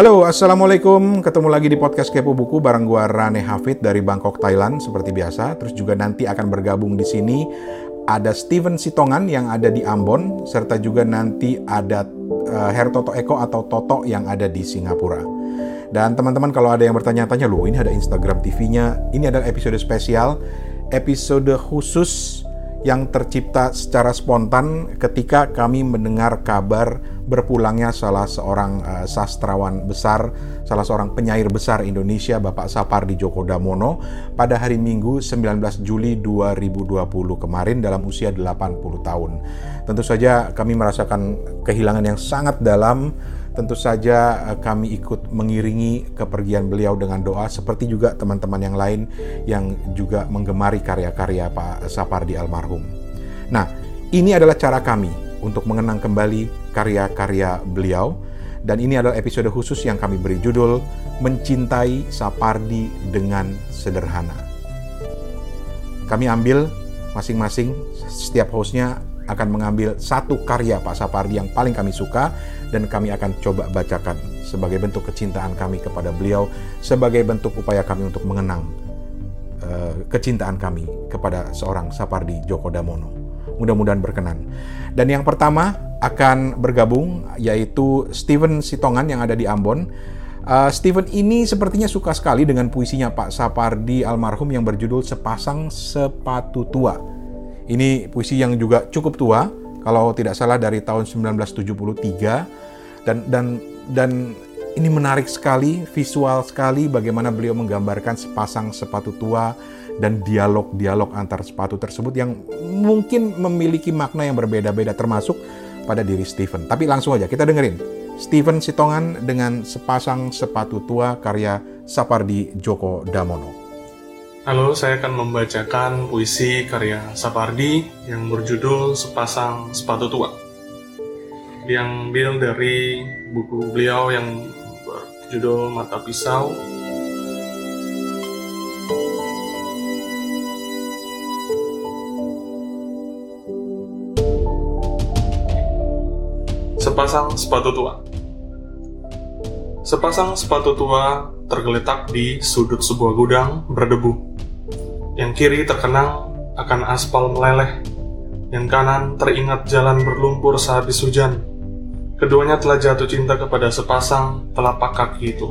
Halo, Assalamualaikum. Ketemu lagi di podcast Kepo Buku bareng gua Rane Hafid dari Bangkok, Thailand seperti biasa. Terus juga nanti akan bergabung di sini ada Steven Sitongan yang ada di Ambon serta juga nanti ada uh, Her Toto Eko atau Toto yang ada di Singapura. Dan teman-teman kalau ada yang bertanya-tanya, loh ini ada Instagram TV-nya, ini adalah episode spesial, episode khusus yang tercipta secara spontan ketika kami mendengar kabar berpulangnya salah seorang uh, sastrawan besar, salah seorang penyair besar Indonesia, Bapak Sapardi Djoko Damono, pada hari Minggu 19 Juli 2020 kemarin dalam usia 80 tahun. Tentu saja kami merasakan kehilangan yang sangat dalam, tentu saja uh, kami ikut mengiringi kepergian beliau dengan doa seperti juga teman-teman yang lain yang juga menggemari karya-karya Pak Sapardi almarhum. Nah, ini adalah cara kami untuk mengenang kembali karya-karya beliau dan ini adalah episode khusus yang kami beri judul Mencintai Sapardi dengan Sederhana. Kami ambil masing-masing setiap hostnya akan mengambil satu karya Pak Sapardi yang paling kami suka dan kami akan coba bacakan sebagai bentuk kecintaan kami kepada beliau, sebagai bentuk upaya kami untuk mengenang uh, kecintaan kami kepada seorang Sapardi Djoko Damono. Mudah-mudahan berkenan. Dan yang pertama akan bergabung yaitu Steven Sitongan yang ada di Ambon. Uh, Steven ini sepertinya suka sekali dengan puisinya Pak Sapardi almarhum yang berjudul Sepasang Sepatu Tua ini puisi yang juga cukup tua, kalau tidak salah dari tahun 1973 dan dan dan ini menarik sekali, visual sekali bagaimana beliau menggambarkan sepasang sepatu tua dan dialog-dialog antar sepatu tersebut yang mungkin memiliki makna yang berbeda-beda termasuk pada diri Stephen. Tapi langsung aja kita dengerin. Stephen Sitongan dengan sepasang sepatu tua karya Sapardi Djoko Damono. Halo, saya akan membacakan puisi karya Sapardi yang berjudul Sepasang Sepatu Tua. Yang diambil dari buku beliau yang berjudul Mata Pisau. Sepasang sepatu tua. Sepasang sepatu tua tergeletak di sudut sebuah gudang berdebu yang kiri terkenang akan aspal meleleh, yang kanan teringat jalan berlumpur sehabis hujan. Keduanya telah jatuh cinta kepada sepasang telapak kaki itu.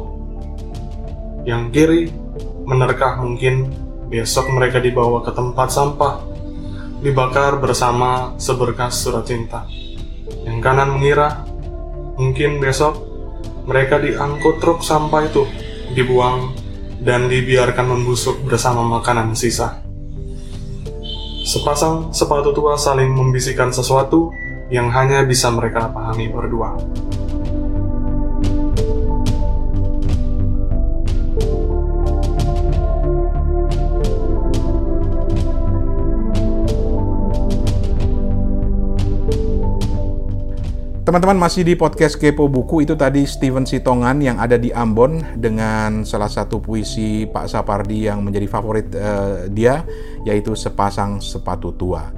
Yang kiri menerkah mungkin besok mereka dibawa ke tempat sampah, dibakar bersama seberkas surat cinta. Yang kanan mengira mungkin besok mereka diangkut truk sampah itu, dibuang dan dibiarkan membusuk bersama makanan sisa. Sepasang sepatu tua saling membisikkan sesuatu yang hanya bisa mereka pahami berdua. Teman-teman masih di podcast Kepo Buku itu tadi Steven Sitongan yang ada di Ambon dengan salah satu puisi Pak Sapardi yang menjadi favorit uh, dia yaitu Sepasang Sepatu Tua.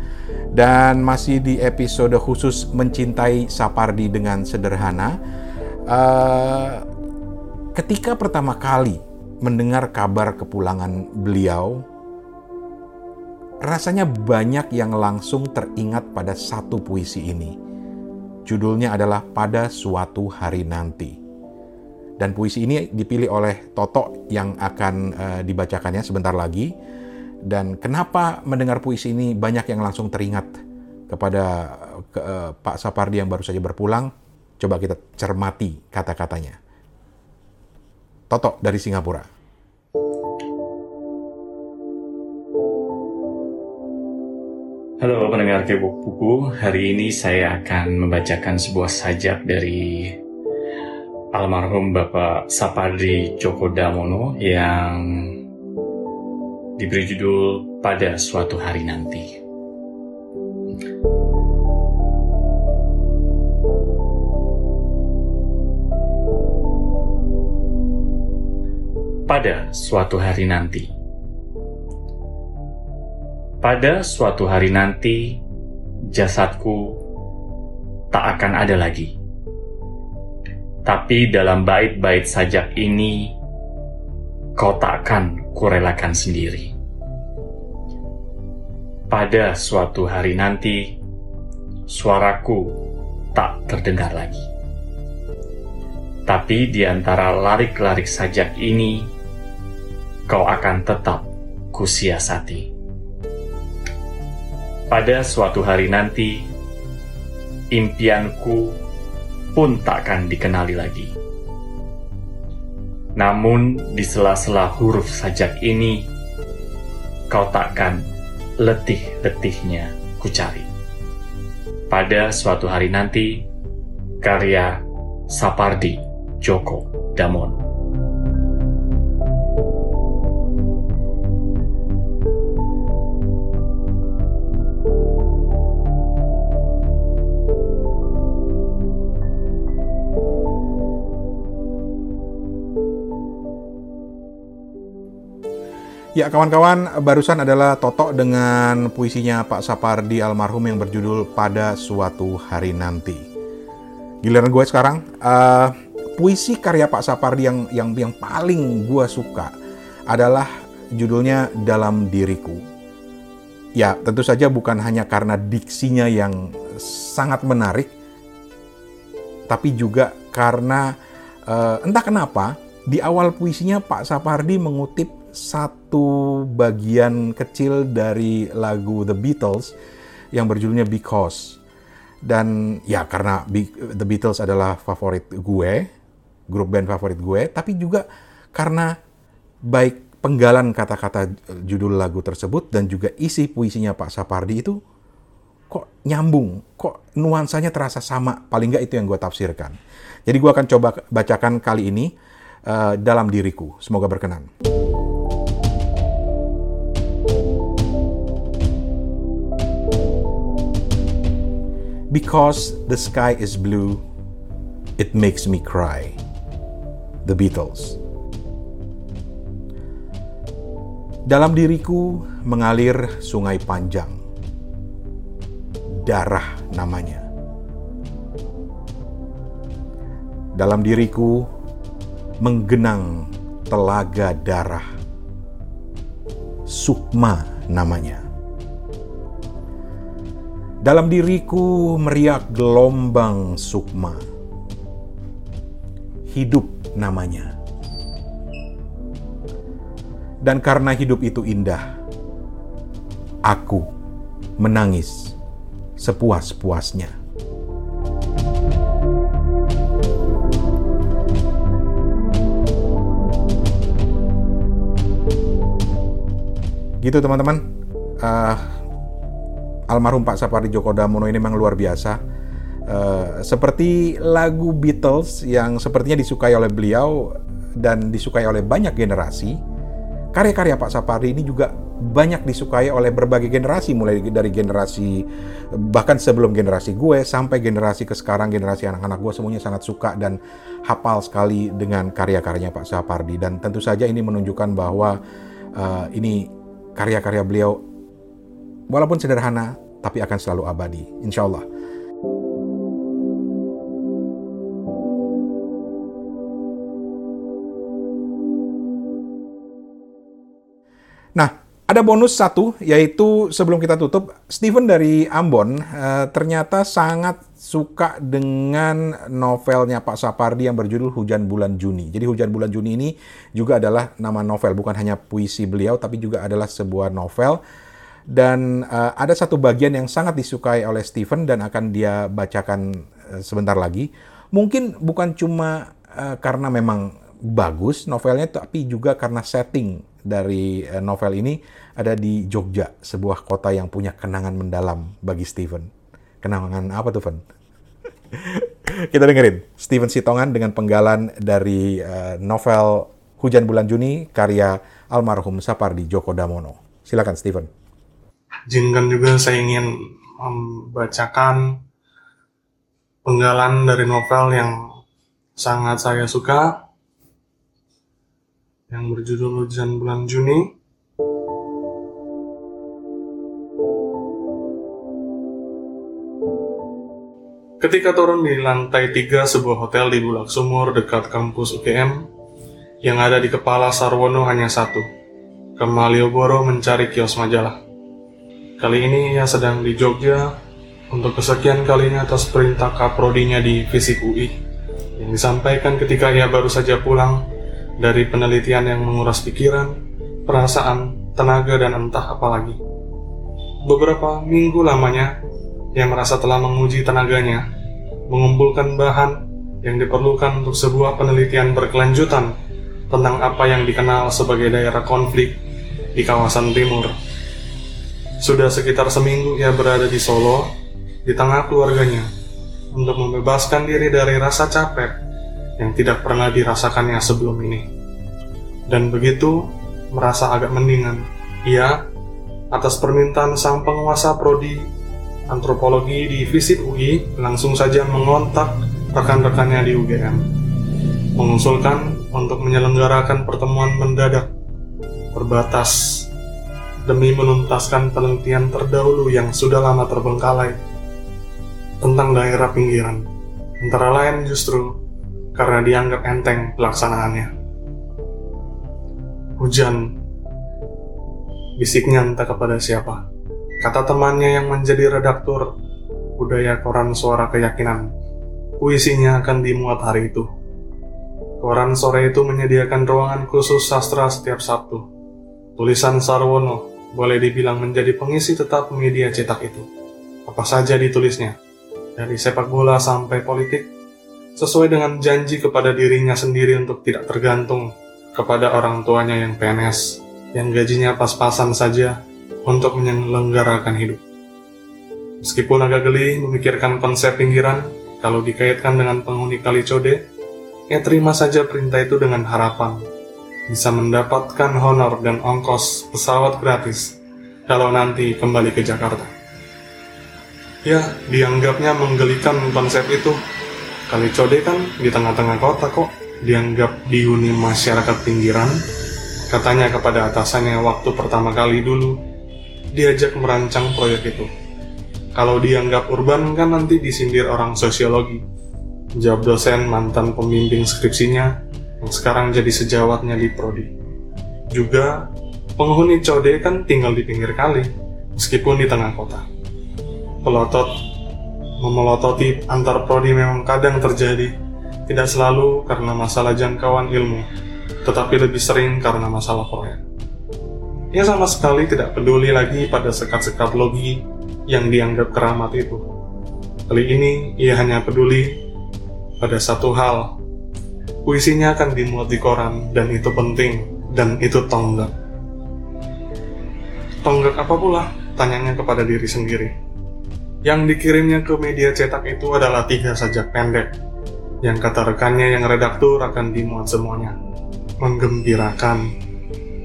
Dan masih di episode khusus Mencintai Sapardi dengan Sederhana. Uh, ketika pertama kali mendengar kabar kepulangan beliau rasanya banyak yang langsung teringat pada satu puisi ini Judulnya adalah Pada Suatu Hari Nanti. Dan puisi ini dipilih oleh Toto yang akan uh, dibacakannya sebentar lagi. Dan kenapa mendengar puisi ini banyak yang langsung teringat kepada ke, uh, Pak Sapardi yang baru saja berpulang? Coba kita cermati kata-katanya. Toto dari Singapura. Halo pendengar Kebuk Buku, hari ini saya akan membacakan sebuah sajak dari almarhum Bapak Sapardi Djoko Damono yang diberi judul Pada Suatu Hari Nanti. Pada suatu hari nanti pada suatu hari nanti, jasadku tak akan ada lagi. Tapi dalam bait-bait sajak ini, kau takkan kurelakan sendiri. Pada suatu hari nanti, suaraku tak terdengar lagi. Tapi di antara larik-larik sajak ini, kau akan tetap kusiasati. Pada suatu hari nanti, impianku pun takkan dikenali lagi. Namun, di sela-sela huruf sajak ini, kau takkan letih-letihnya kucari. Pada suatu hari nanti, karya Sapardi Djoko Damono. Ya kawan-kawan, barusan adalah Toto dengan puisinya Pak Sapardi almarhum yang berjudul Pada Suatu Hari Nanti. Giliran gue sekarang, uh, puisi karya Pak Sapardi yang yang yang paling gue suka adalah judulnya Dalam Diriku. Ya, tentu saja bukan hanya karena diksinya yang sangat menarik, tapi juga karena uh, entah kenapa di awal puisinya Pak Sapardi mengutip satu bagian kecil dari lagu The Beatles yang berjudulnya Because. Dan ya karena The Beatles adalah favorit gue, grup band favorit gue, tapi juga karena baik penggalan kata-kata judul lagu tersebut dan juga isi puisinya Pak Sapardi itu kok nyambung, kok nuansanya terasa sama, paling nggak itu yang gue tafsirkan. Jadi gue akan coba bacakan kali ini uh, dalam diriku, semoga berkenan. Because the sky is blue, it makes me cry. The Beatles. Dalam diriku mengalir sungai panjang. Darah namanya. Dalam diriku menggenang telaga darah. Sukma namanya. Dalam diriku meriak gelombang sukma. Hidup namanya. Dan karena hidup itu indah, aku menangis sepuas-puasnya. Gitu teman-teman. Uh, almarhum Pak Sapardi Djoko Damono ini memang luar biasa. Uh, seperti lagu Beatles yang sepertinya disukai oleh beliau dan disukai oleh banyak generasi, karya-karya Pak Sapardi ini juga banyak disukai oleh berbagai generasi, mulai dari generasi bahkan sebelum generasi gue sampai generasi ke sekarang generasi anak-anak gue semuanya sangat suka dan hafal sekali dengan karya-karyanya Pak Sapardi dan tentu saja ini menunjukkan bahwa uh, ini karya-karya beliau walaupun sederhana, tapi akan selalu abadi, insya Allah. Nah, ada bonus satu, yaitu sebelum kita tutup, Steven dari Ambon uh, ternyata sangat suka dengan novelnya Pak Sapardi yang berjudul Hujan Bulan Juni. Jadi Hujan Bulan Juni ini juga adalah nama novel, bukan hanya puisi beliau, tapi juga adalah sebuah novel dan uh, ada satu bagian yang sangat disukai oleh Stephen dan akan dia bacakan uh, sebentar lagi. Mungkin bukan cuma uh, karena memang bagus novelnya, tapi juga karena setting dari uh, novel ini ada di Jogja, sebuah kota yang punya kenangan mendalam bagi Stephen. Kenangan apa tuh, Van? Kita dengerin Stephen Sitongan dengan penggalan dari uh, novel Hujan Bulan Juni karya almarhum Sapardi Djoko Damono. Silakan Stephen izinkan juga saya ingin membacakan penggalan dari novel yang sangat saya suka yang berjudul Hujan Bulan Juni. Ketika turun di lantai tiga sebuah hotel di Bulak Sumur dekat kampus UGM, yang ada di kepala Sarwono hanya satu, ke Malioboro mencari kios majalah. Kali ini ia sedang di Jogja untuk kesekian kalinya atas perintah kaprodinya di Fisik UI yang disampaikan ketika ia baru saja pulang dari penelitian yang menguras pikiran, perasaan, tenaga, dan entah apa lagi. Beberapa minggu lamanya, ia merasa telah menguji tenaganya, mengumpulkan bahan yang diperlukan untuk sebuah penelitian berkelanjutan tentang apa yang dikenal sebagai daerah konflik di kawasan timur. Sudah sekitar seminggu ia berada di Solo, di tengah keluarganya, untuk membebaskan diri dari rasa capek yang tidak pernah dirasakannya sebelum ini. Dan begitu, merasa agak mendingan. Ia, atas permintaan sang penguasa prodi antropologi di Visit UI, langsung saja mengontak rekan-rekannya di UGM. Mengusulkan untuk menyelenggarakan pertemuan mendadak terbatas demi menuntaskan penelitian terdahulu yang sudah lama terbengkalai tentang daerah pinggiran. Antara lain justru karena dianggap enteng pelaksanaannya. Hujan, bisiknya entah kepada siapa. Kata temannya yang menjadi redaktur budaya koran suara keyakinan. Puisinya akan dimuat hari itu. Koran sore itu menyediakan ruangan khusus sastra setiap Sabtu Tulisan Sarwono boleh dibilang menjadi pengisi tetap media cetak itu. Apa saja ditulisnya, dari sepak bola sampai politik, sesuai dengan janji kepada dirinya sendiri untuk tidak tergantung kepada orang tuanya yang PNS, yang gajinya pas-pasan saja untuk menyelenggarakan hidup. Meskipun agak geli memikirkan konsep pinggiran, kalau dikaitkan dengan penghuni Kali Code, ia terima saja perintah itu dengan harapan bisa mendapatkan honor dan ongkos pesawat gratis kalau nanti kembali ke Jakarta. Ya, dianggapnya menggelikan konsep itu. Kali Code kan di tengah-tengah kota kok, dianggap dihuni masyarakat pinggiran. Katanya kepada atasannya waktu pertama kali dulu, diajak merancang proyek itu. Kalau dianggap urban kan nanti disindir orang sosiologi. Jawab dosen mantan pembimbing skripsinya, yang sekarang jadi sejawatnya di Prodi. Juga, penghuni Code kan tinggal di pinggir kali, meskipun di tengah kota. Pelotot, memelototi antar Prodi memang kadang terjadi, tidak selalu karena masalah jangkauan ilmu, tetapi lebih sering karena masalah proyek. Ia sama sekali tidak peduli lagi pada sekat-sekat logi yang dianggap keramat itu. Kali ini, ia hanya peduli pada satu hal Puisinya akan dimuat di koran, dan itu penting, dan itu tonggak. Tonggak apa pula? Tanyanya kepada diri sendiri. Yang dikirimnya ke media cetak itu adalah tiga sajak pendek, yang kata rekannya yang redaktur akan dimuat semuanya. Menggembirakan.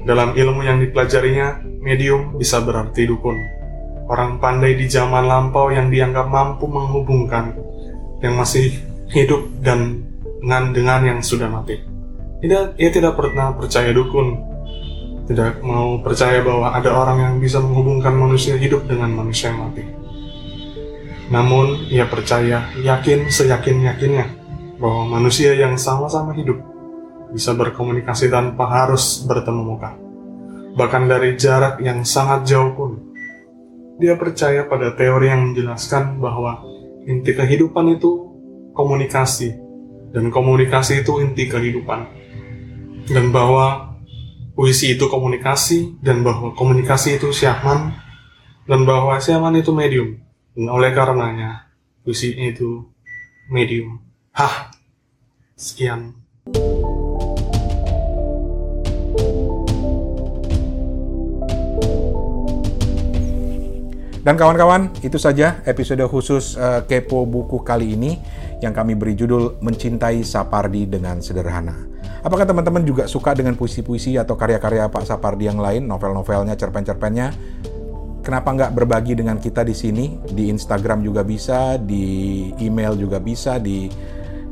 Dalam ilmu yang dipelajarinya, medium bisa berarti dukun. Orang pandai di zaman lampau yang dianggap mampu menghubungkan, yang masih hidup dan dengan dengan yang sudah mati. Tidak, ia tidak pernah percaya dukun. Tidak mau percaya bahwa ada orang yang bisa menghubungkan manusia hidup dengan manusia yang mati. Namun, ia percaya, yakin seyakin-yakinnya bahwa manusia yang sama-sama hidup bisa berkomunikasi tanpa harus bertemu muka. Bahkan dari jarak yang sangat jauh pun. Dia percaya pada teori yang menjelaskan bahwa inti kehidupan itu komunikasi dan komunikasi itu inti kehidupan. Dan bahwa puisi itu komunikasi dan bahwa komunikasi itu syahman dan bahwa syahman itu medium. Dan oleh karenanya puisi itu medium. Hah sekian. Dan kawan-kawan, itu saja episode khusus uh, Kepo Buku kali ini yang kami beri judul Mencintai Sapardi dengan Sederhana. Apakah teman-teman juga suka dengan puisi-puisi atau karya-karya Pak Sapardi yang lain, novel-novelnya, cerpen-cerpennya? Kenapa nggak berbagi dengan kita di sini? Di Instagram juga bisa, di email juga bisa, di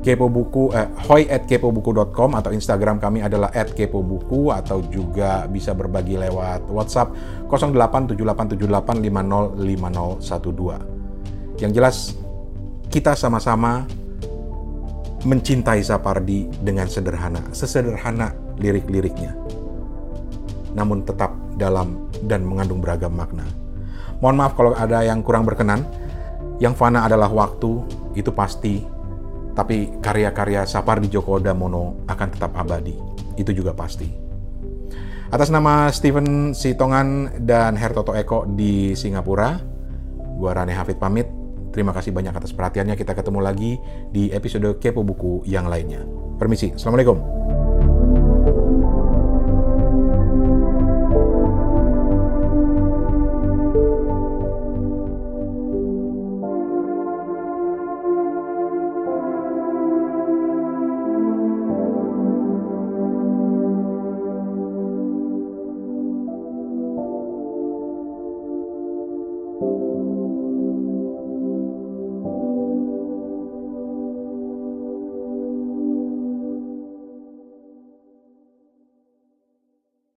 kepo buku eh, hoi at kepobuku.com atau Instagram kami adalah at kepobuku atau juga bisa berbagi lewat WhatsApp 087878505012. Yang jelas kita sama-sama mencintai Sapardi dengan sederhana, sesederhana lirik-liriknya. Namun tetap dalam dan mengandung beragam makna. Mohon maaf kalau ada yang kurang berkenan. Yang fana adalah waktu, itu pasti. Tapi karya-karya Sapardi Djoko Damono akan tetap abadi. Itu juga pasti. Atas nama Steven Sitongan dan Hertoto Eko di Singapura, gua Rane Hafid pamit. Terima kasih banyak atas perhatiannya. Kita ketemu lagi di episode Kepo Buku yang lainnya. Permisi. Assalamualaikum.